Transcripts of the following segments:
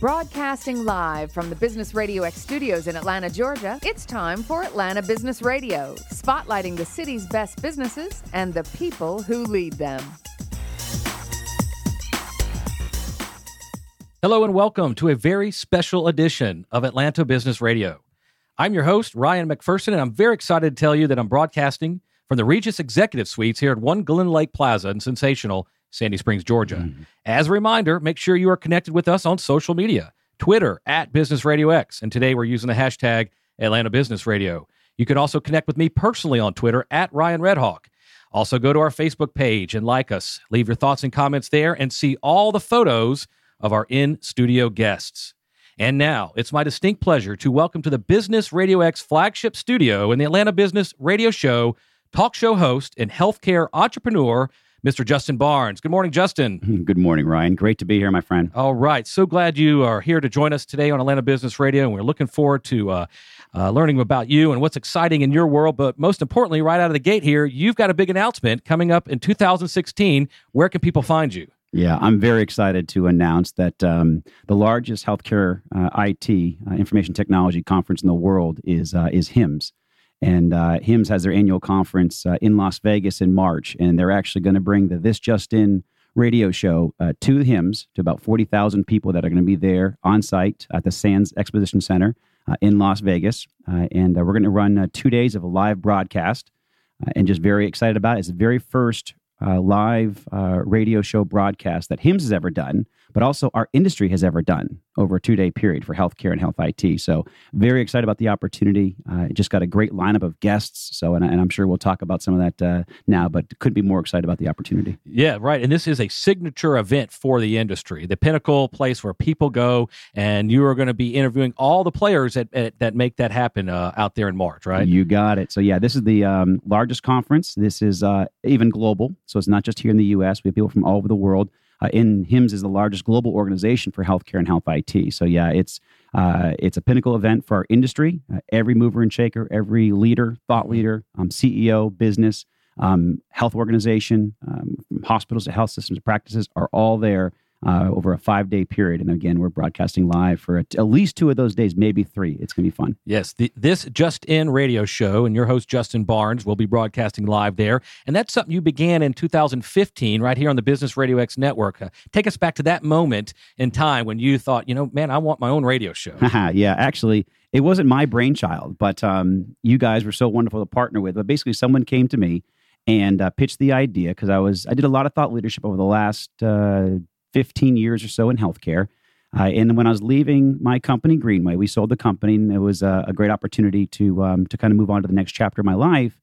Broadcasting live from the Business Radio X studios in Atlanta, Georgia, it's time for Atlanta Business Radio, spotlighting the city's best businesses and the people who lead them. Hello and welcome to a very special edition of Atlanta Business Radio. I'm your host, Ryan McPherson, and I'm very excited to tell you that I'm broadcasting from the Regis Executive Suites here at One Glen Lake Plaza in sensational Sandy Springs, Georgia. Mm-hmm. As a reminder, make sure you are connected with us on social media Twitter at Business Radio X. And today we're using the hashtag Atlanta Business Radio. You can also connect with me personally on Twitter at Ryan Redhawk. Also, go to our Facebook page and like us. Leave your thoughts and comments there and see all the photos of our in studio guests. And now it's my distinct pleasure to welcome to the Business Radio X flagship studio in the Atlanta Business Radio Show, talk show host and healthcare entrepreneur, Mr. Justin Barnes. Good morning, Justin. Good morning, Ryan. Great to be here, my friend. All right. So glad you are here to join us today on Atlanta Business Radio. And we're looking forward to uh, uh, learning about you and what's exciting in your world. But most importantly, right out of the gate here, you've got a big announcement coming up in 2016. Where can people find you? Yeah, I'm very excited to announce that um, the largest healthcare uh, IT uh, information technology conference in the world is uh, is HIMSS. And uh, HIMSS has their annual conference uh, in Las Vegas in March, and they're actually going to bring the This Just In radio show uh, to HIMSS to about 40,000 people that are going to be there on site at the Sands Exposition Center uh, in Las Vegas. Uh, and uh, we're going to run two days of a live broadcast and just very excited about it. It's the very first live radio show broadcast that HIMSS has ever done but also our industry has ever done over a two day period for healthcare and health IT. So, very excited about the opportunity. Uh, just got a great lineup of guests. So, and, and I'm sure we'll talk about some of that uh, now, but couldn't be more excited about the opportunity. Yeah, right. And this is a signature event for the industry, the pinnacle place where people go, and you are going to be interviewing all the players that, that make that happen uh, out there in March, right? You got it. So, yeah, this is the um, largest conference. This is uh, even global. So, it's not just here in the U.S., we have people from all over the world uh, in HIMSS is the largest global organization for healthcare and health IT. So yeah, it's uh, it's a pinnacle event for our industry. Uh, every mover and shaker, every leader, thought mm-hmm. leader, um, CEO, business, um, health organization, um, hospitals to health systems practices are all there uh, over a five day period. And again, we're broadcasting live for at least two of those days, maybe three. It's going to be fun. Yes. The, this Just In radio show and your host, Justin Barnes, will be broadcasting live there. And that's something you began in 2015 right here on the Business Radio X network. Uh, take us back to that moment in time when you thought, you know, man, I want my own radio show. yeah. Actually, it wasn't my brainchild, but um, you guys were so wonderful to partner with. But basically, someone came to me and uh, pitched the idea because I was I did a lot of thought leadership over the last uh, 15 years or so in healthcare. Uh, and when I was leaving my company, Greenway, we sold the company, and it was a, a great opportunity to um, to kind of move on to the next chapter of my life.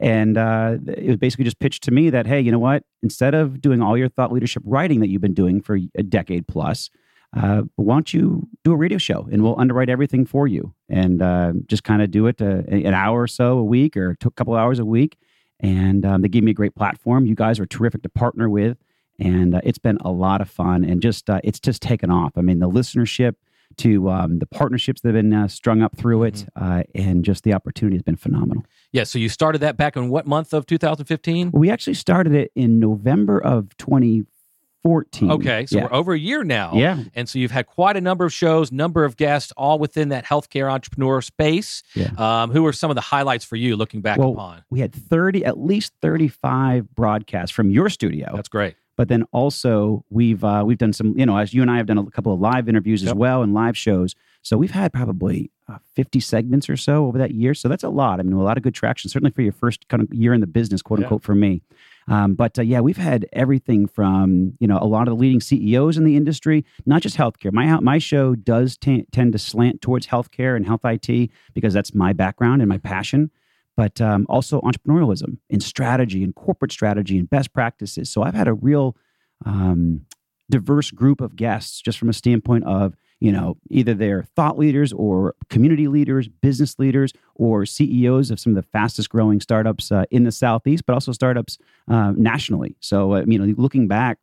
And uh, it was basically just pitched to me that, hey, you know what? Instead of doing all your thought leadership writing that you've been doing for a decade plus, uh, why don't you do a radio show and we'll underwrite everything for you and uh, just kind of do it uh, an hour or so a week or a couple hours a week. And um, they gave me a great platform. You guys are terrific to partner with and uh, it's been a lot of fun and just uh, it's just taken off. I mean the listenership to um, the partnerships that have been uh, strung up through it mm-hmm. Uh, and just the opportunity has been phenomenal. Yeah so you started that back in what month of 2015 we actually started it in november of 2014 okay so yeah. we're over a year now. Yeah. And so you've had quite a number of shows number of guests all within that healthcare entrepreneur space. Yeah. Um, who are some of the highlights for you looking back well, upon? we had 30 at least 35 broadcasts from your studio. That's great but then also we've uh, we've done some, you know, as you and I have done a couple of live interviews yep. as well and live shows. So we've had probably uh, 50 segments or so over that year. So that's a lot. I mean, a lot of good traction, certainly for your first kind of year in the business, quote unquote, yeah. for me. Um, but uh, yeah, we've had everything from you know a lot of the leading CEOs in the industry, not just healthcare. My my show does t- tend to slant towards healthcare and health IT because that's my background and my passion but um, also entrepreneurialism and strategy and corporate strategy and best practices. So I've had a real um, diverse group of guests just from a standpoint of you know either they're thought leaders or community leaders business leaders or ceos of some of the fastest growing startups uh, in the southeast but also startups uh, nationally. So uh, you know looking back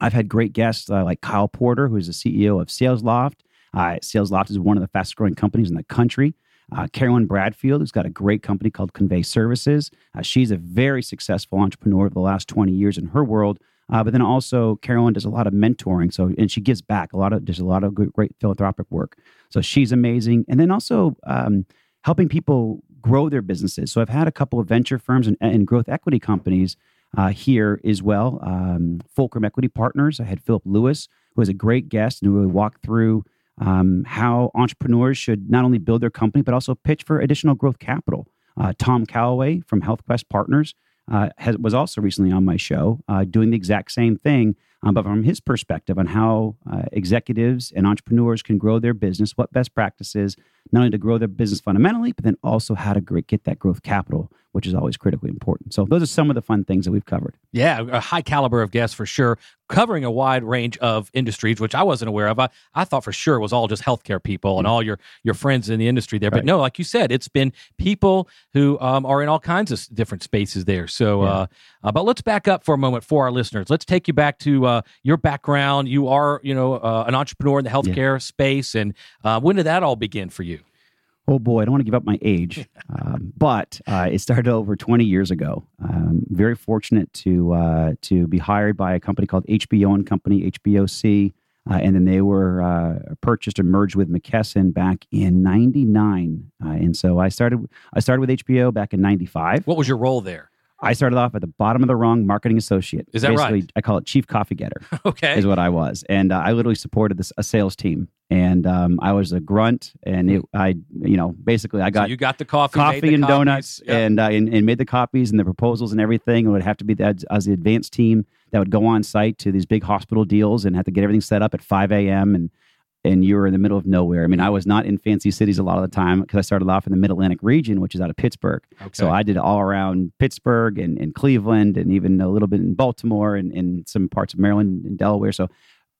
i've had great guests uh, like kyle porter who is the ceo of salesloft uh, salesloft is one of the fastest growing companies in the country uh, Carolyn Bradfield, who's got a great company called Convey Services. Uh, she's a very successful entrepreneur over the last 20 years in her world, Uh, but then also Carolyn does a lot of mentoring. So and she gives back a lot of does a lot of great philanthropic work. So she's amazing. And then also um, helping people grow their businesses. So I've had a couple of venture firms and, and growth equity companies uh, here as well. Um, Fulcrum Equity Partners. I had Philip Lewis, who was a great guest and who really walked through um, how entrepreneurs should not only build their company but also pitch for additional growth capital. Uh, Tom Calloway from HealthQuest Partners uh, has, was also recently on my show uh, doing the exact same thing, um, but from his perspective on how uh, executives and entrepreneurs can grow their business, what best practices, not only to grow their business fundamentally, but then also how to get that growth capital which is always critically important. So those are some of the fun things that we've covered. Yeah, a high caliber of guests for sure, covering a wide range of industries, which I wasn't aware of. I, I thought for sure it was all just healthcare people and mm-hmm. all your your friends in the industry there. But right. no, like you said, it's been people who um, are in all kinds of different spaces there. So, yeah. uh, uh, but let's back up for a moment for our listeners. Let's take you back to uh, your background. You are, you know, uh, an entrepreneur in the healthcare yeah. space, and uh, when did that all begin for you? Oh boy, I don't want to give up my age, um, but uh, it started over 20 years ago. Um, very fortunate to uh, to be hired by a company called HBO and Company, HBOC, uh, and then they were uh, purchased and merged with McKesson back in '99. Uh, and so I started I started with HBO back in '95. What was your role there? I started off at the bottom of the rung, marketing associate. Is that Basically, right? I call it chief coffee getter. okay, is what I was, and uh, I literally supported this a sales team, and um, I was a grunt, and it, I, you know, basically I got so you got the coffee, coffee the and copies. donuts, yep. and, uh, and and made the copies and the proposals and everything. It would have to be that as the advanced team that would go on site to these big hospital deals and have to get everything set up at 5 a.m. and and you were in the middle of nowhere. I mean, I was not in fancy cities a lot of the time because I started off in the Mid Atlantic region, which is out of Pittsburgh. Okay. So I did all around Pittsburgh and, and Cleveland and even a little bit in Baltimore and, and some parts of Maryland and Delaware. So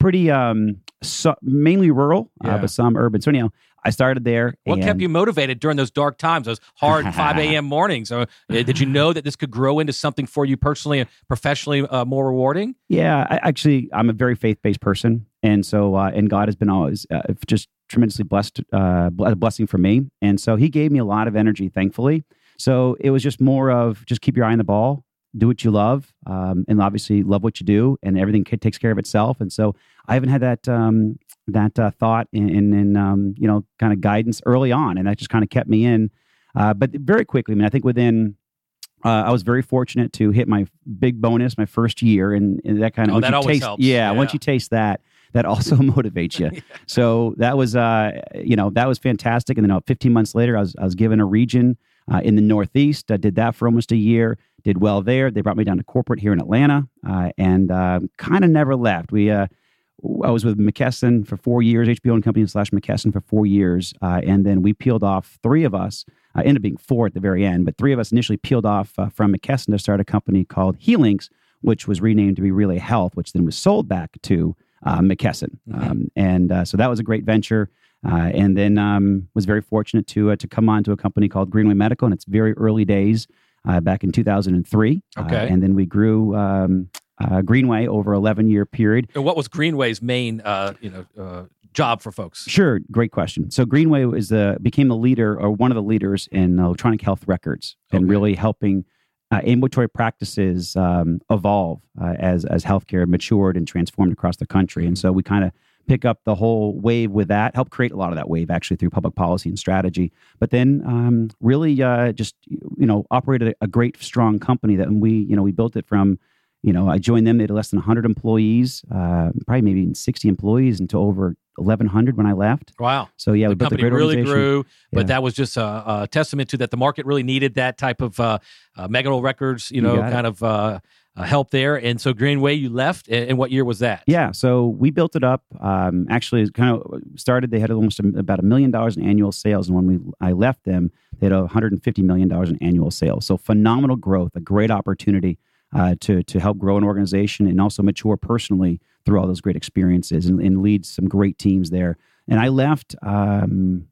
pretty um so, mainly rural, uh, yeah. uh, but some urban. So anyhow, I started there. What kept you motivated during those dark times, those hard 5 a.m. mornings? Uh, did you know that this could grow into something for you personally and professionally uh, more rewarding? Yeah, I, actually, I'm a very faith based person. And so, uh, and God has been always uh, just tremendously blessed, uh, a blessing for me. And so he gave me a lot of energy, thankfully. So it was just more of just keep your eye on the ball, do what you love, um, and obviously love what you do, and everything takes care of itself. And so I haven't had that um, that uh, thought in, in, in um, you know kind of guidance early on, and that just kind of kept me in. Uh, but very quickly, I mean, I think within uh, I was very fortunate to hit my big bonus my first year, and, and that kind of oh, that always taste, helps. Yeah, yeah, once you taste that, that also motivates you. yeah. So that was, uh, you know, that was fantastic. And then uh, 15 months later, I was I was given a region uh, in the Northeast. I did that for almost a year. Did well there. They brought me down to corporate here in Atlanta, uh, and uh, kind of never left. We uh, I was with McKesson for four years, HBO and Company slash McKesson for four years, uh, and then we peeled off three of us. Uh, ended up being four at the very end, but three of us initially peeled off uh, from McKesson to start a company called Healinx, which was renamed to be Relay Health, which then was sold back to uh, McKesson, mm-hmm. um, and uh, so that was a great venture. Uh, and then um, was very fortunate to uh, to come on to a company called Greenway Medical in its very early days back in 2003. Okay, and then we grew. Um, uh, Greenway over 11 year period. And what was Greenway's main, uh, you know, uh, job for folks? Sure, great question. So Greenway was the became a leader or one of the leaders in electronic health records and really helping uh, ambulatory practices um, evolve uh, as as healthcare matured and transformed across the country. Mm-hmm. And so we kind of pick up the whole wave with that, help create a lot of that wave actually through public policy and strategy. But then um, really uh, just you know operated a, a great strong company that we you know we built it from you know, I joined them. They had less than 100 employees, uh, probably maybe 60 employees until over 1,100 when I left. Wow. So yeah, the we built a great really grew, but yeah. that was just a, a, testament to that the market really needed that type of uh, uh, medical records, you know, you kind it. of uh, uh, help there. And so Greenway, you left, and, what year was that? Yeah, so we built it up. Um, actually, kind of started. They had almost about a million dollars in annual sales, and when we I left them, they had 150 million dollars in annual sales. So phenomenal growth, a great opportunity uh, to to help grow an organization and also mature personally through all those great experiences and, and lead some great teams there. And I left um,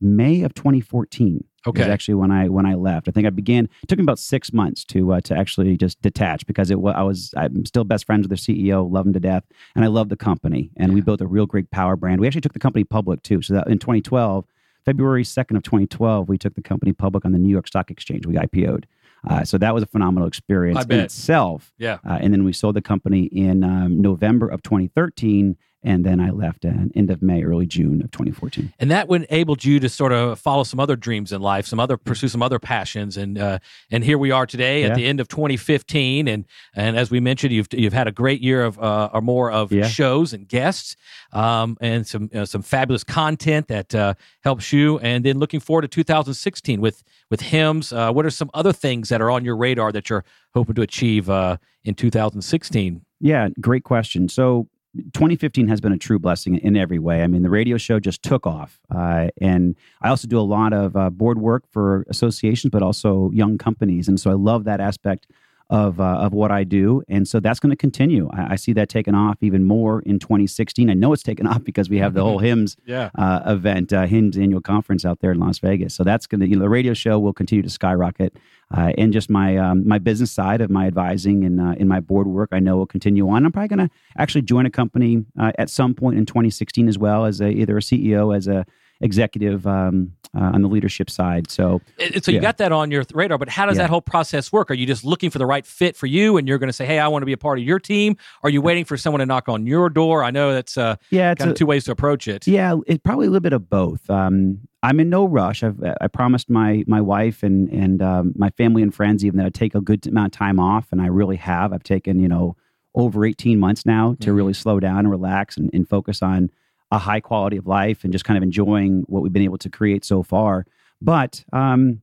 May of 2014. Okay, is actually when I when I left. I think I began. It took me about six months to uh, to actually just detach because it I was I'm still best friends with their CEO, love him to death, and I love the company. And yeah. we built a real great power brand. We actually took the company public too. So that in 2012, February 2nd of 2012, we took the company public on the New York Stock Exchange. We IPO'd. Uh, so that was a phenomenal experience in itself. Yeah. Uh, and then we sold the company in um, November of 2013. And then I left at end of May, early June of 2014. and that enabled you to sort of follow some other dreams in life, some other pursue some other passions, and uh, and here we are today at Yeah. the end of 2015, and and as we mentioned, you've you've had a great year of uh, or more of Yeah. shows and guests, um, and some uh, some fabulous content that uh, helps you, and then looking forward to 2016 with with HIMSS. Uh, what are some other things that are on your radar that you're hoping to achieve uh, in 2016? Yeah, great question. So 2015 has been a true blessing in every way. I mean, the radio show just took off. Uh, and I also do a lot of uh, board work for associations, but also young companies. And so I love that aspect of, uh, of what I do. And so that's going to continue. I, I see that taking off even more in 2016. I know it's taken off because we have the whole HIMSS Yeah. uh, event, uh, HIMSS annual conference out there in Las Vegas. So that's going to, you know, the radio show will continue to skyrocket. Uh, and just my um, my business side of my advising and uh, in my board work, I know will continue on. I'm probably going to actually join a company uh, at some point in 2016 as well as a, either a CEO, as a executive um, uh, on the leadership side. So And so you Yeah. got that on your th- radar, but how does Yeah. that whole process work? Are you just looking for the right fit for you, and you're going to say, "Hey, I want to be a part of your team"? Are you waiting for someone to knock on your door? I know that's uh, yeah, it's kind a, of two ways to approach it. Yeah, it's probably a little bit of both. Um, I'm in no rush. I've I promised my my wife and and um, my family and friends even that I'd take a good amount of time off, and I really have. I've taken you know over 18 months now to Mhm. really slow down and relax and, and focus on a high quality of life and just kind of enjoying what we've been able to create so far. But um,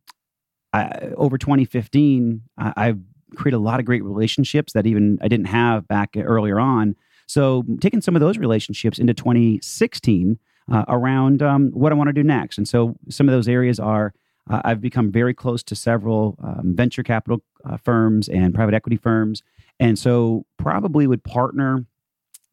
I, over 2015, I, I've created a lot of great relationships that even I didn't have back earlier on. So taking some of those relationships into 2016 uh, around um, what I want to do next. And so some of those areas are uh, I've become very close to several um, venture capital uh, firms and private equity firms. And so probably would partner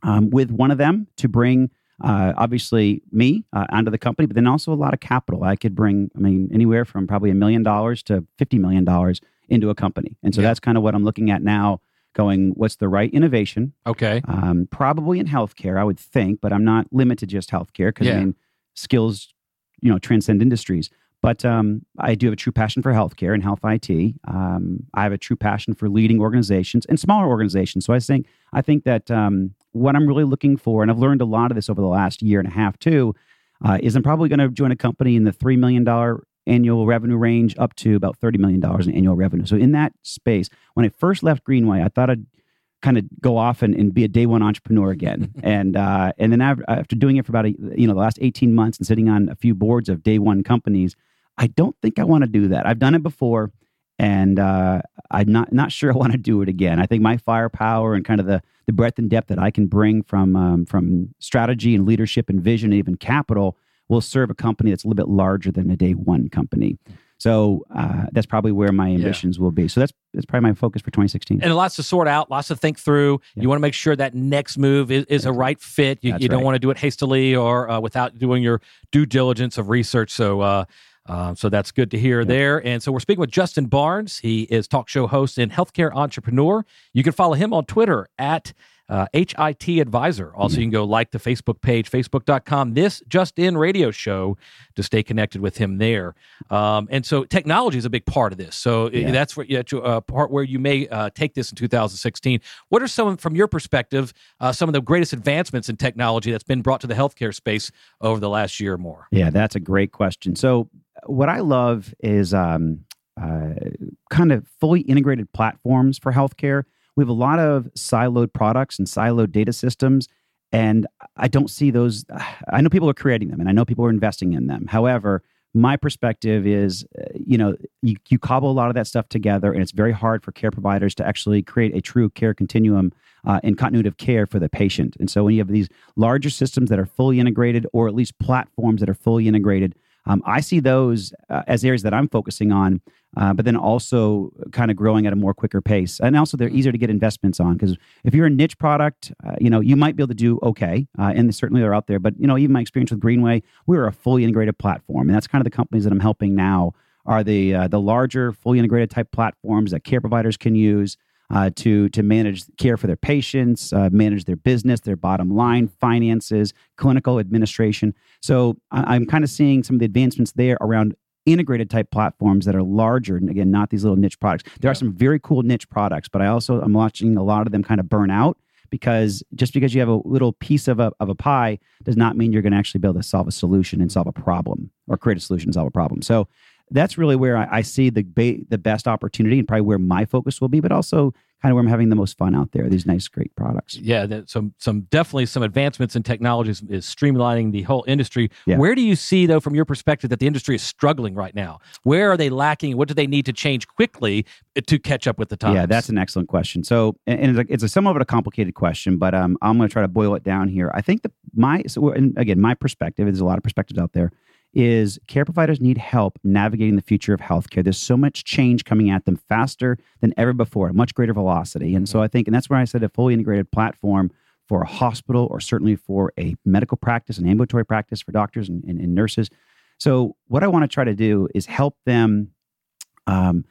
um, with one of them to bring uh, obviously me uh, onto the company, but then also a lot of capital. I could bring, I mean, anywhere from probably a million dollars to $50 million into a company. And so Yeah. that's kind of what I'm looking at now going, what's the right innovation? Okay. um, probably in healthcare, I would think, but I'm not limited to just healthcare because Yeah. I mean, skills, you know, transcend industries. But um, I do have a true passion for healthcare and health IT. Um, I have a true passion for leading organizations and smaller organizations. So I think I think that um, what I'm really looking for, and I've learned a lot of this over the last year and a half too, uh, is I'm probably going to join a company in the three million dollar annual revenue range up to about thirty million dollars in annual revenue. So in that space, when I first left Greenway, I thought I'd kind of go off and, and be a day one entrepreneur again. and uh, and then after, doing it for about a, you know the last eighteen months and sitting on a few boards of day one companies, I don't think I want to do that. I've done it before, and uh, I'm not not sure I want to do it again. I think my firepower and kind of the the breadth and depth that I can bring from um, from strategy and leadership and vision and even capital will serve a company that's a little bit larger than a day one company. So uh, that's probably where my ambitions will be. So that's that's probably my focus for 2016. And lots to sort out, lots to think through. Yeah. You want to make sure that next move is, is a right fit. You, you don't right. want to do it hastily or uh, without doing your due diligence of research. So, uh, uh, so that's good to hear there. And so we're speaking with Justin Barnes. He is talk show host and healthcare entrepreneur. You can follow him on Twitter at uh, HIT Advisor. Also, you can go like the Facebook page, facebook.com, this Just In radio show to stay connected with him there. Um, and so technology is a big part of this. So Yeah. that's what, yeah, to, uh, part where you may uh, take this in 2016. What are some, from your perspective, uh, some of the greatest advancements in technology that's been brought to the healthcare space over the last year or more? Yeah, that's a great question. So, what I love is um, uh, kind of fully integrated platforms for healthcare. We have a lot of siloed products and siloed data systems, and I don't see those. I know people are creating them, and I know people are investing in them. However, my perspective is, uh, you know, you, you cobble a lot of that stuff together, and it's very hard for care providers to actually create a true care continuum uh, and continuity of care for the patient. And so, when you have these larger systems that are fully integrated, or at least platforms that are fully integrated, um, I see those uh, as areas that I'm focusing on, uh, but then also kind of growing at a more quicker pace. And also, they're easier to get investments on because if you're a niche product, uh, you know you might be able to do okay, uh, and certainly they're out there. But you know, even my experience with Greenway, we were a fully integrated platform, and that's kind of the companies that I'm helping now are the uh, the larger, fully integrated type platforms that care providers can use. Uh, to to manage care for their patients, uh, manage their business, their bottom line, finances, clinical administration. So I, I'm kind of seeing some of the advancements there around integrated type platforms that are larger and again not these little niche products there Yeah. are some very cool niche products but i also i'm watching a lot of them kind of burn out because just because you have a little piece of a, of a pie does not mean you're going to actually be able to solve a solution and solve a problem or create a solution and solve a problem so that's really where I, I see the ba- the best opportunity and probably where my focus will be, but also kind of where I'm having the most fun out there. These nice, great products. Yeah, that, some some definitely some advancements in technologies is streamlining the whole industry. Yeah. Where do you see though, from your perspective, that the industry is struggling right now? Where are they lacking? What do they need to change quickly uh, to catch up with the times? Yeah, that's an excellent question. So, and and it's a, it's a somewhat of a complicated question, but um, I'm going to try to boil it down here. I think that my so and again, my perspective. There's a lot of perspectives out there. Is care providers need help navigating the future of healthcare? There's so much change coming at them faster than ever before, a much greater velocity. And so I think, and that's where I said a fully integrated platform for a hospital or certainly for a medical practice, an ambulatory practice for doctors and, and, and nurses. So what I want to try to do is help them um,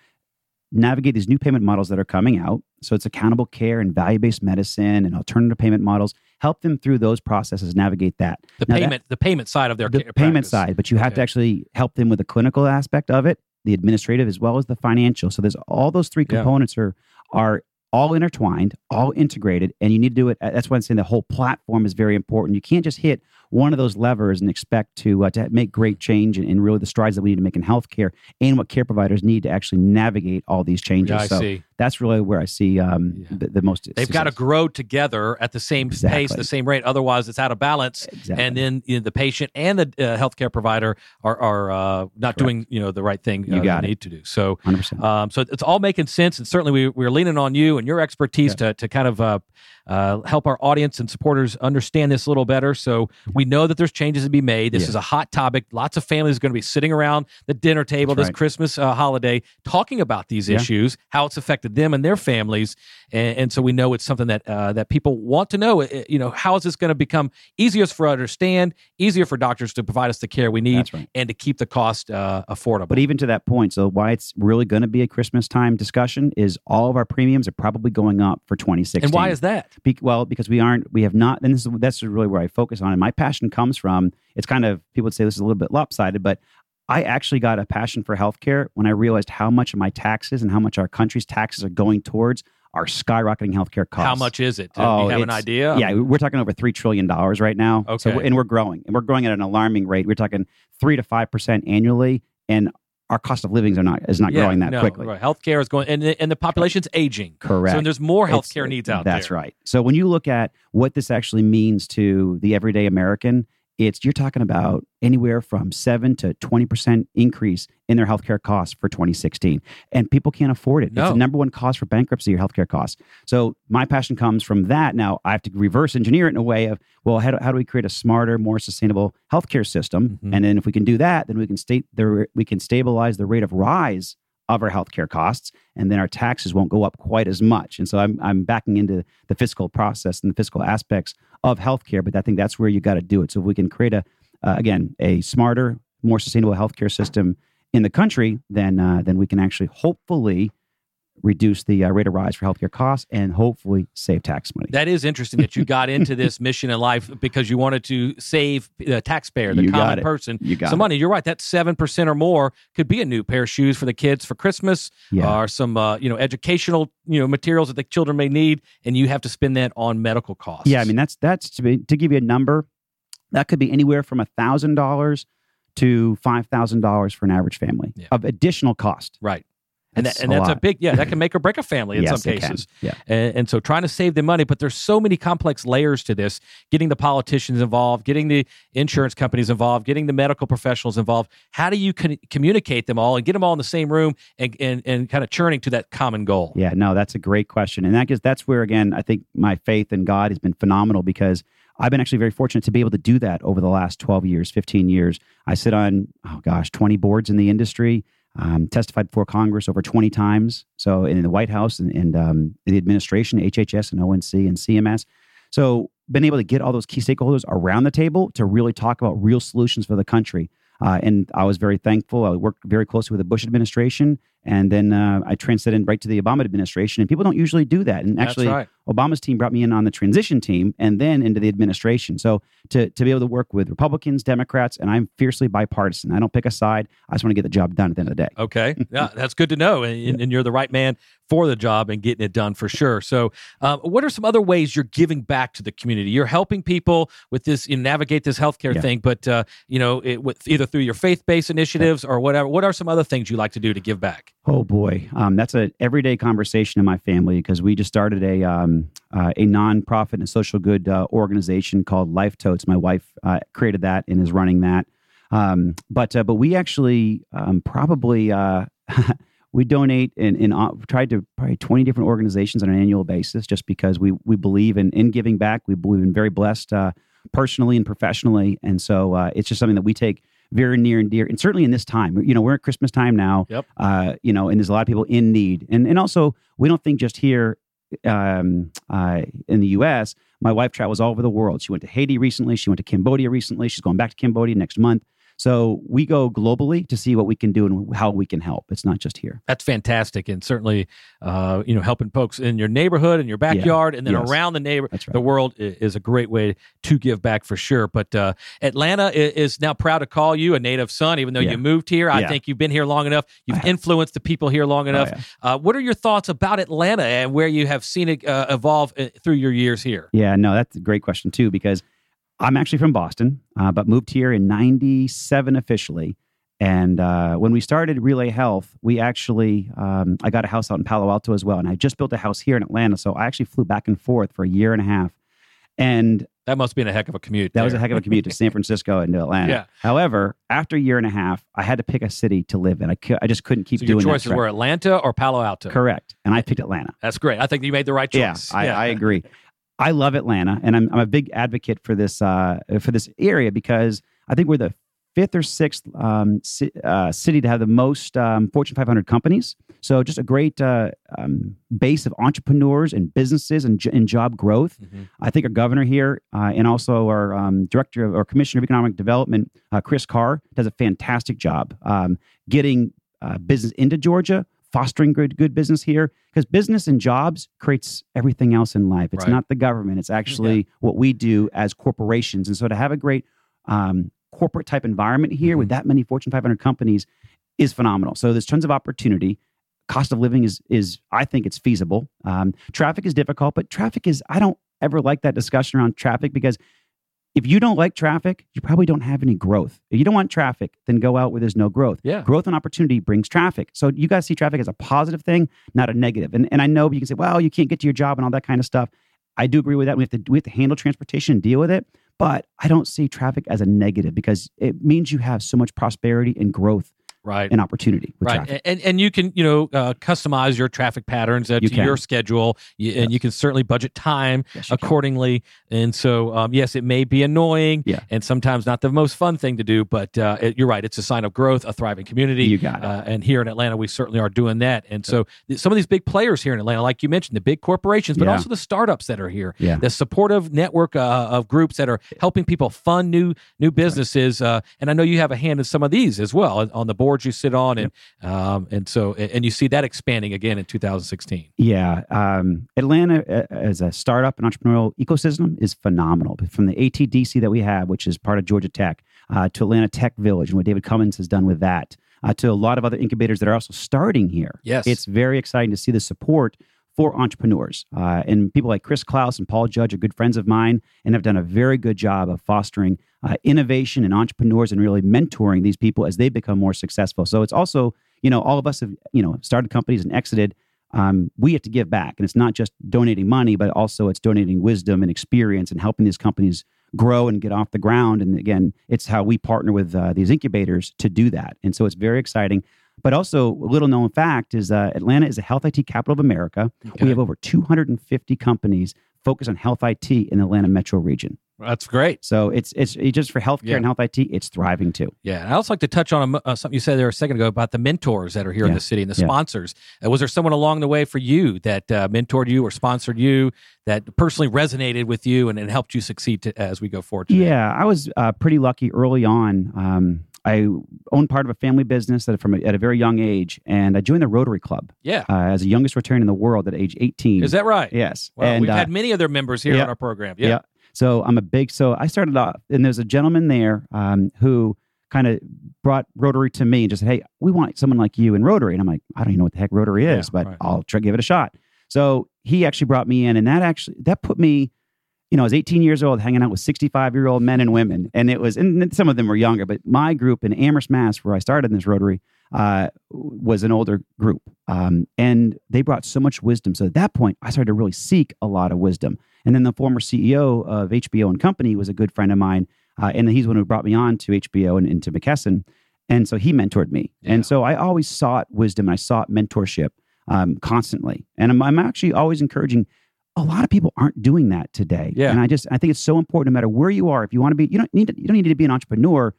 navigate these new payment models that are coming out. So it's accountable care and value based medicine and alternative payment models. Help them through those processes, navigate that. the Now that- payment the payment side of their the payment side, but you have to actually help them with the clinical aspect of it, the administrative as well as the financial. So there's all those three Yeah. components are are all intertwined, all integrated, and you need to do it. That's why I'm saying the whole platform is very important. You can't just hit one of those levers and expect to uh, to make great change and, and really the strides that we need to make in healthcare and what care providers need to actually navigate all these changes. Yeah, I so see. That's really where I see um, Yeah. the, the most. They've got to grow together at the same pace, the same rate. Otherwise, it's out of balance. Exactly. And then you know, the patient and the uh, healthcare provider are, are uh, not doing you know the right thing You uh, got need to do. So 100%. Um, so it's all making sense, and certainly we, we're leaning on you and your expertise to, to kind of uh, help our audience and supporters understand this a little better. So we know that there's changes to be made. This Yeah. is a hot topic. Lots of families are going to be sitting around the dinner table That's this right. Christmas uh, holiday talking about these Yeah. issues, how it's affected them and their families, and, and so we know it's something that uh, that people want to know. Uh, You know, how is this going to become easier for us to understand, easier for doctors to provide us the care we need, right. and to keep the cost uh, affordable. But even to that point, so why it's really going to be a Christmas time discussion is all of our premiums are probably going up for 2016. and why is that? Be- well, because we aren't, we have not, and this is that's really where I focus on. And my passion comes from. It's kind of people would say this is a little bit lopsided, but I actually got a passion for healthcare when I realized how much of my taxes and how much our country's taxes are going towards our skyrocketing healthcare costs. How much is it? Do Oh, you have an idea? Yeah, we're talking over three trillion dollars right now. Okay. we're, and we're growing, and we're growing at an alarming rate. We're talking three to five percent annually, and our cost of living are not is not Yeah, growing that no, quickly. Right. Healthcare is going, and the, and the population's aging. Correct. So there's more It's- healthcare needs out That's there. That's right. So when you look at what this actually means to the everyday American, it's you're talking about anywhere from seven to twenty percent increase in their healthcare costs for 2016, and people can't afford it. It's the number one cause for bankruptcy, your healthcare costs. So my passion comes from that. Now I have to reverse engineer it in a way of well, how do, how do we create a smarter, more sustainable healthcare system? Mhm. And then if we can do that, then we can state the we can stabilize the rate of rise of our healthcare costs, and then our taxes won't go up quite as much. And so I'm I'm backing into the fiscal process and the fiscal aspects of healthcare, but I think that's where you got to do it. So if we can create a uh, again a smarter, more sustainable healthcare system in the country, then uh, then we can actually hopefully reduce the uh, rate of rise for healthcare costs and hopefully save tax money. That is interesting that you got into this mission in life because you wanted to save the taxpayer, the You common person, you got some it. money. You're right. That seven percent or more could be a new pair of shoes for the kids for Christmas, Yeah. or some uh, you know educational you know materials that the children may need, and you have to spend that on medical costs. Yeah, I mean that's that's to be to give you a number, that could be anywhere from a thousand dollars to five thousand dollars for an average family Yeah. of additional cost. right. And That's that, and a that's a big yeah that can make or break a family in yes, some cases. Yeah, And, and so trying to save the money, but there's so many complex layers to this. Getting the politicians involved, getting the insurance companies involved, getting the medical professionals involved. How do you con- communicate them all and get them all in the same room and, and, and kind of churning to that common goal? yeah. No, that's a great question, and that gets that's where again I think my faith in God has been phenomenal because I've been actually very fortunate to be able to do that over the last twelve years, fifteen years. I sit on oh gosh, twenty boards in the industry. Um, testified before Congress over 20 times. So in the White House and, and um, the administration, HHS and ONC and CMS. So been able to get all those key stakeholders around the table to really talk about real solutions for the country. Uh, and I was very thankful. I worked very closely with the Bush administration, and then uh, I transcended right to the Obama administration. And people don't usually do that. And actually, right. Obama's team brought me in on the transition team, and then into the administration. So to to be able to work with Republicans, Democrats, and I'm fiercely bipartisan. I don't pick a side. I just want to get the job done at the end of the day. Okay, yeah, that's good to know, and, and, you're the right man for the job and getting it done for sure. So, um, what are some other ways you're giving back to the community? You're helping people with this, you know, navigate this healthcare Yeah. thing, but uh, you know, it, with either through your faith-based initiatives or whatever. What are some other things you like to do to give back? Oh boy, um, that's an everyday conversation in my family because we just started a um, uh, a nonprofit and social good uh, organization called Life Totes. My wife uh, created that and is running that. Um, but uh, but we actually um, probably uh, we donate and in, uh, tried to probably twenty different organizations on an annual basis just because we we believe in in giving back. We've been very blessed uh, personally and professionally, and so uh, it's just something that we take very near and dear. And certainly in this time, you know, we're at Christmas time now Yep. uh, you know, and there's a lot of people in need. And and also, we don't think just here um, uh, in the U.S. My wife travels all over the world. She went to Haiti recently. She went to Cambodia recently. She's going back to Cambodia next month. So we go globally to see what we can do and how we can help. It's not just here. That's fantastic, and certainly, uh, you know, helping folks in your neighborhood and your backyard, and then Yes. around the neighbor, right. the world is a great way to give back for sure. But uh, Atlanta is now proud to call you a native son, even though Yeah. you moved here. I Yeah. think you've been here long enough. You've influenced the people here long enough. yeah. uh, what are your thoughts about Atlanta and where you have seen it uh, evolve uh, through your years here? Yeah, no, that's a great question too because I'm actually from Boston, uh, but moved here in '97 officially. And uh, when we started Relay Health, we actually um, I got a house out in Palo Alto as well, and I just built a house here in Atlanta. So I actually flew back and forth for a year and a half, and That must have been a heck of a commute. that was a heck of a commute to San Francisco and to Atlanta. Yeah. However, after a year and a half, I had to pick a city to live in. I, cou- I just couldn't keep So your doing that choices trek. were Atlanta or Palo Alto. correct, and I picked Atlanta. That's great. I think you made the right choice. Yeah, I, I agree. I love Atlanta, and I'm, I'm a big advocate for this uh, for this area because I think we're the fifth or sixth um, ci- uh, city to have the most um, Fortune 500 companies. So just a great uh, um, base of entrepreneurs and businesses and, j- and job growth. Mhm. I think our governor here uh, and also our um, director of, or commissioner of economic development, uh, Chris Carr, does a fantastic job um, getting uh, business into Georgia, fostering good good business here because business and jobs creates everything else in life. It's Right. not the government; it's actually what we do as corporations. And so to have a great um, corporate type environment here with that many Fortune 500 companies is phenomenal. So there's tons of opportunity. Cost of living is is I think it's feasible. Um, traffic is difficult, but traffic is I don't ever like that discussion around traffic because if you don't like traffic, you probably don't have any growth. If you don't want traffic, then go out where there's no growth. Yeah. Growth and opportunity brings traffic. So you guys see traffic as a positive thing, not a negative. And and I know you can say, well, you can't get to your job and all that kind of stuff. I do agree with that. We have to we have to handle transportation and deal with it. But I don't see traffic as a negative because it means you have so much prosperity and growth Right. an opportunity right traffic. and and you can you know uh, customize your traffic patterns uh, You to can. your schedule you, and you can certainly budget time Yes, you can. accordingly and so um, yes it may be annoying Yeah. and sometimes not the most fun thing to do but uh, it, you're right it's a sign of growth a thriving community You got it. uh, and here in atlanta we certainly are doing that and so some of these big players here in atlanta like you mentioned the big corporations but also the startups that are here Yeah. the supportive network uh, of groups that are helping people fund new new businesses uh, and i know you have a hand in some of these as well on the boards you sit on and um, and so and you see that expanding again in 2016 Yeah, um, Atlanta uh, as a startup and entrepreneurial ecosystem is phenomenal. From the ATDC that we have, which is part of Georgia Tech, uh, to Atlanta Tech Village and what David Cummings has done with that, uh, to a lot of other incubators that are also starting here. Yes. it's very exciting to see the support for entrepreneurs. Uh, and people like Chris Klaus and Paul Judge are good friends of mine and have done a very good job of fostering uh, innovation and entrepreneurs and really mentoring these people as they become more successful. So it's also, you know, all of us have, you know, started companies and exited. Um, we have to give back. And it's not just donating money, but also it's donating wisdom and experience and helping these companies grow and get off the ground. And again, it's how we partner with uh, these incubators to do that. And so it's very exciting. But also, a little known fact is uh, Atlanta is a health IT capital of America. Okay. We have over 250 companies focused on health IT in the Atlanta metro region. that's great So it's it's just for healthcare Yeah. and health IT, it's thriving too. yeah and i also like to touch on a, uh, something you said there a second ago about the mentors that are here in the city and the Yeah. sponsors uh, was there someone along the way for you that uh, mentored you or sponsored you that personally resonated with you and, and helped you succeed to, as we go forward today? Yeah, I was uh, pretty lucky early on. Um, I owned part of a family business that from a, at a very young age, and I joined the Rotary Club Yeah. uh, as the youngest Rotarian in the world at age 18. Is that right? Yes. Well, and we've uh, had many other members here yeah. on our program. Yeah. Yeah. So I'm a big. So I started off, and there's a gentleman there um, who kind of brought Rotary to me and just said, "Hey, we want someone like you in Rotary." And I'm like, "I don't even know what the heck Rotary is, Yeah, but right. I'll try give it a shot." So he actually brought me in, and that actually that put me. You know, I was 18 years old, hanging out with 65 year old men and women, and it was, and some of them were younger. But my group in Amherst, Mass, where I started in this Rotary, uh, was an older group, um, and they brought so much wisdom. So at that point, I started to really seek a lot of wisdom. And then the former CEO of HBO and Company was a good friend of mine, uh, and he's the one who brought me on to HBO and into McKesson. And so he mentored me. Yeah. And so I always sought wisdom. and I sought mentorship um, constantly. And I'm, I'm actually always encouraging. A lot of people aren't doing that today. Yeah. And I just I think it's so important. No matter where you are, if you want to be, you don't need to, you don't need to be an entrepreneur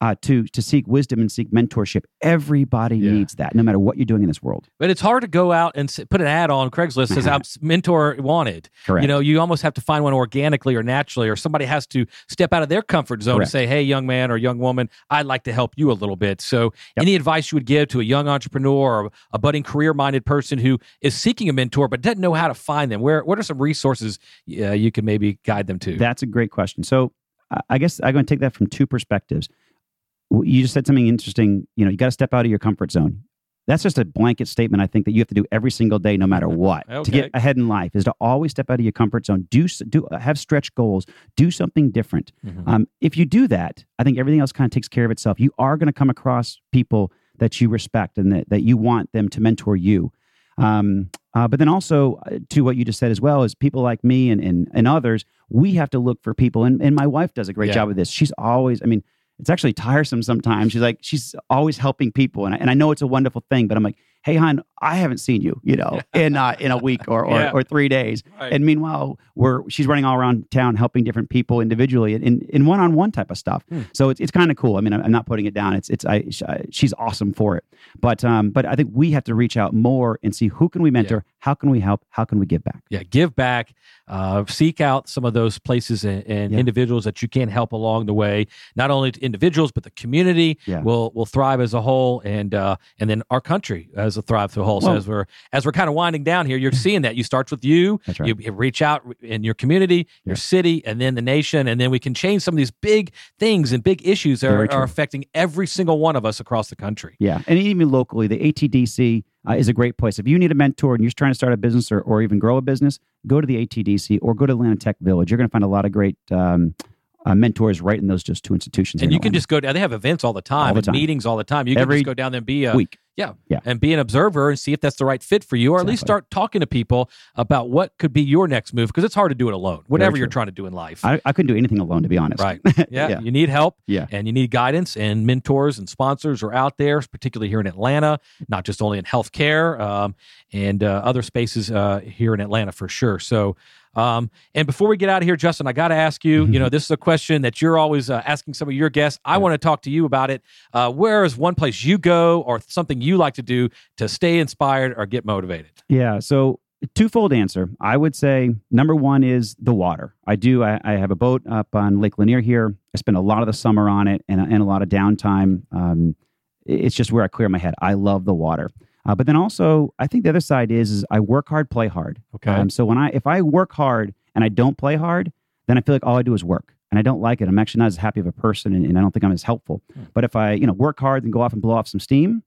uh, to to seek wisdom and seek mentorship. Everybody Yeah. needs that, no matter what you're doing in this world. But it's hard to go out and put an ad on Craigslist says I'm mentor wanted. Correct. You know, you almost have to find one organically or naturally, or somebody has to step out of their comfort zone Correct. and say, "Hey, young man or young woman, I'd like to help you a little bit." So, Yep. any advice you would give to a young entrepreneur or a budding career-minded person who is seeking a mentor but doesn't know how to find them? Where what are some resources uh, you can maybe guide them to? That's a great question. So I- I guess I'm going to take that from two perspectives. You just said something interesting. You know, you got to step out of your comfort zone. That's just a blanket statement. I think that you have to do every single day, no matter what, to get ahead in life. Is to always step out of your comfort zone. Do do have stretch goals. Do something different. Mhm. Um, if you do that, I think everything else kind of takes care of itself. You are going to come across people that you respect and that, that you want them to mentor you. Um, uh, but then also uh, to what you just said as well is people like me and, and, and others, we have to look for people. And, and my wife does a great Yeah. job of this. She's always, I mean, it's actually tiresome sometimes. She's like, she's always helping people. And I, and I know it's a wonderful thing, but I'm like, hey, hon, I haven't seen you, you know, in, uh, in a week or, or, Yeah. or three days. Right. And meanwhile, we're she's running all around town helping different people individually in in one on one type of stuff. Hmm. So it's, it's kind of cool. I mean, I'm I'm not putting it down. It's it's I, she's awesome for it. But um, but I think we have to reach out more and see who can we mentor, how can we help, how can we give back. yeah, give back, uh, seek out some of those places and, and Yeah. individuals that you can help along the way. Not only to individuals, but the community Yeah. will will thrive as a whole, and uh, and then our country as a thrive a whole. so Well- as we're as we're kind of winding down here, you're seeing that you starts with you. Right. You, you reach out in your community, your Yeah. city, and then the nation, and then we can change some of these big things and big issues that are, are affecting every single one of us across the country. Yeah, and even locally, the ATDC uh, is a great place. If you need a mentor and you're trying to start a business or, or even grow a business, go to the ATDC or go to Atlanta Tech Village. You're going to find a lot of great um, uh, mentors right in those just two institutions. And you can Atlanta. just go down. They have events all the time, All the and time. meetings all the time. You can Every just go down there and be a week. Yeah. Yeah. And be an observer and see if that's the right fit for you, or at least start talking to people about what could be your next move because it's hard to do it alone, whatever you're trying to do in life. I, I couldn't do anything alone, to be honest. right. Yeah. Yeah. You need help Yeah. and you need guidance, and mentors and sponsors are out there, particularly here in Atlanta, not just only in healthcare um, and uh, other spaces uh, here in Atlanta for sure. So, um, and before we get out of here, Justin, I got to ask you. You know, this is a question that you're always uh, asking some of your guests. I want to talk to you about it. Uh, where is one place you go, or something you like to do to stay inspired or get motivated? Yeah. So twofold answer. I would say number one is the water. I do. I, I have a boat up on Lake Lanier here. I spend a lot of the summer on it and, and a lot of downtime. Um, it's just where I clear my head. I love the water. Uh, but then also, I think the other side is, is I work hard, play hard. Okay. Um, so when I if I work hard and I don't play hard, then I feel like all I do is work, and I don't like it. I'm actually not as happy of a person, and, and I don't think I'm as helpful. Hmm. But if I you know work hard and go off and blow off some steam,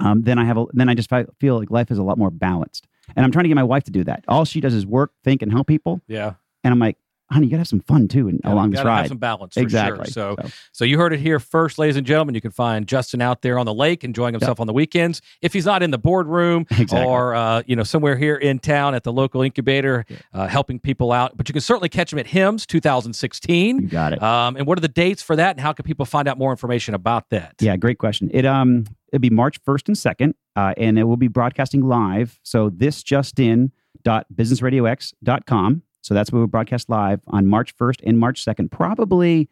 um, then I have a then I just feel like life is a lot more balanced. And I'm trying to get my wife to do that. All she does is work, think, and help people. yeah. And I'm like, honey, you gotta have some fun too, and Yeah, along this gotta have ride. some balance for exactly. sure. So, so you heard it here first, ladies and gentlemen. You can find Justin out there on the lake enjoying himself on the weekends. If he's not in the boardroom Exactly. or uh, you know somewhere here in town at the local incubator, uh, helping people out, but you can certainly catch him at HIMSS 2016. you got it. Um, and what are the dates for that, and how can people find out more information about that? Yeah, great question. It um it'll be March first and second, uh, and it will be broadcasting live. So this just in dot businessradiox.com. So that's where we broadcast live on March first and March second. Probably,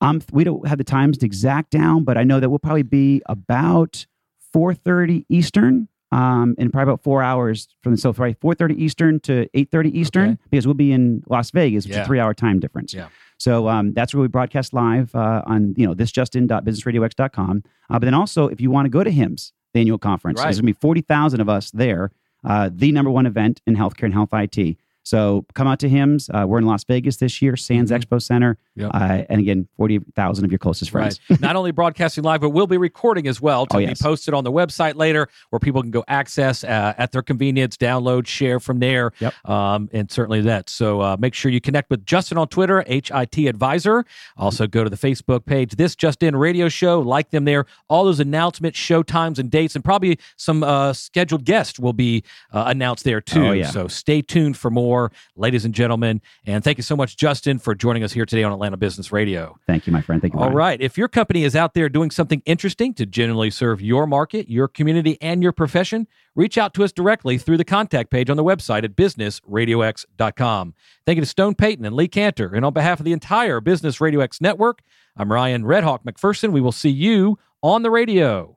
um, we don't have the times to exact down, but I know that we'll probably be about four thirty Eastern um, in probably about four hours from the so probably four thirty Eastern to eight thirty Eastern Okay. because we'll be in Las Vegas, which is a three hour time difference. Yeah. So um, that's where we broadcast live uh, on you know thisjustin.businessradiox.com. Uh, but then also, if you want to go to HIMSS, the annual conference, Right. there's going to be forty thousand of us there. Uh, the number one event in healthcare and health IT. So come out to HIMSS. Uh, we're in Las Vegas this year, Sands Mhm. Expo Center, Yep. uh, and again, forty thousand of your closest friends. Right. Not only broadcasting live, but we'll be recording as well to Oh, be posted on the website later where people can go access uh, at their convenience, download, share from there. Yep. Um, and certainly that. So uh, make sure you connect with Justin on Twitter, HIT Advisor. Also go to the Facebook page, This Just In Radio Show. Like them there. All those announcements, show times, and dates, and probably some uh, scheduled guests will be uh, announced there too. Oh, yeah. So stay tuned for more, ladies and gentlemen. And thank you so much, Justin, for joining us here today on Atlanta Business Radio. Thank you, my friend. Thank you. All Ryan. right. If your company is out there doing something interesting to genuinely serve your market, your community, and your profession, reach out to us directly through the contact page on the website at businessradiox.com. Thank you to Stone Payton and Lee Kantor. And on behalf of the entire Business Radio X network, I'm Ryan Redhawk McPherson. We will see you on the radio.